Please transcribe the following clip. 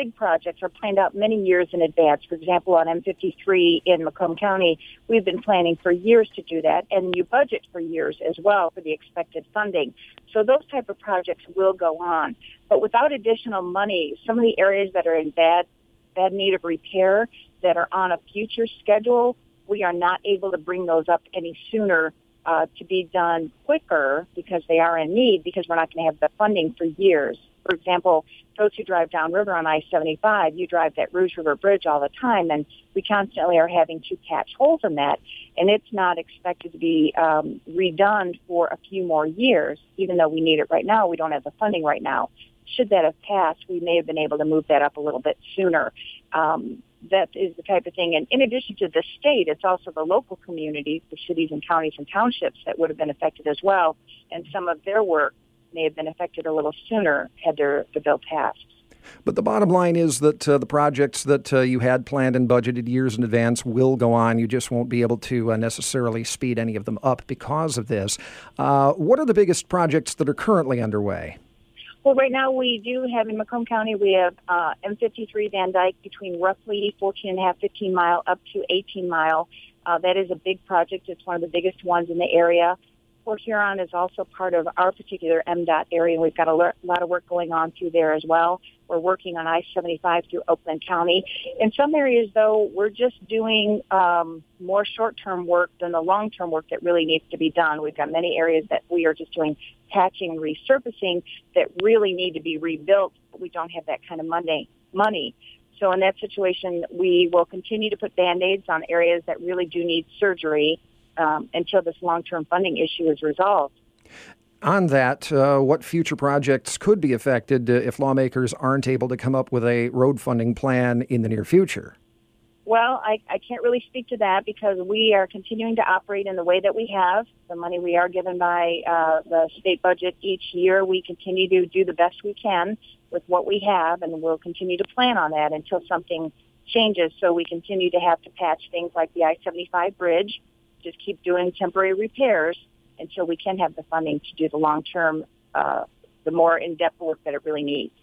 big projects are planned out many years in advance. For example, on M53 in Macomb County, we've been planning for years to do that, and you budget for years as well for the expected funding. So those type of projects will go on. But without additional money, some of the areas that are in bad, bad need of repair that are on a future schedule, we are not able to bring those up any sooner uh, to be done quicker because they are in need because we're not going to have the funding for years. For example, those who drive downriver on I-75, you drive that Rouge River Bridge all the time, and we constantly are having to patch holes in that, and it's not expected to be um, redone for a few more years, even though we need it right now. We don't have the funding right now. Should that have passed, we may have been able to move that up a little bit sooner. Um, that is the type of thing. And in addition to the state, it's also the local communities, the cities and counties and townships that would have been affected as well. And some of their work may have been affected a little sooner had their, the bill passed. But the bottom line is that uh, the projects that uh, you had planned and budgeted years in advance will go on. You just won't be able to uh, necessarily speed any of them up because of this. Uh, what are the biggest projects that are currently underway? Well, right now we do have in Macomb County, we have uh, M53 Van Dyke between roughly 14 and a half, 15 mile up to 18 mile. Uh, that is a big project. It's one of the biggest ones in the area. Port Huron is also part of our particular MDOT area. We've got a lot of work going on through there as well. We're working on I-75 through Oakland County. In some areas, though, we're just doing um, more short-term work than the long-term work that really needs to be done. We've got many areas that we are just doing patching and resurfacing that really need to be rebuilt, but we don't have that kind of money. money. So in that situation, we will continue to put Band-Aids on areas that really do need surgery um, until this long-term funding issue is resolved. On that, uh, what future projects could be affected uh, if lawmakers aren't able to come up with a road funding plan in the near future? Well, I, I can't really speak to that because we are continuing to operate in the way that we have. The money we are given by uh, the state budget each year, we continue to do the best we can with what we have, and we'll continue to plan on that until something changes. So we continue to have to patch things like the I-75 bridge, just keep doing temporary repairs until we can have the funding to do the long-term, uh, the more in-depth work that it really needs.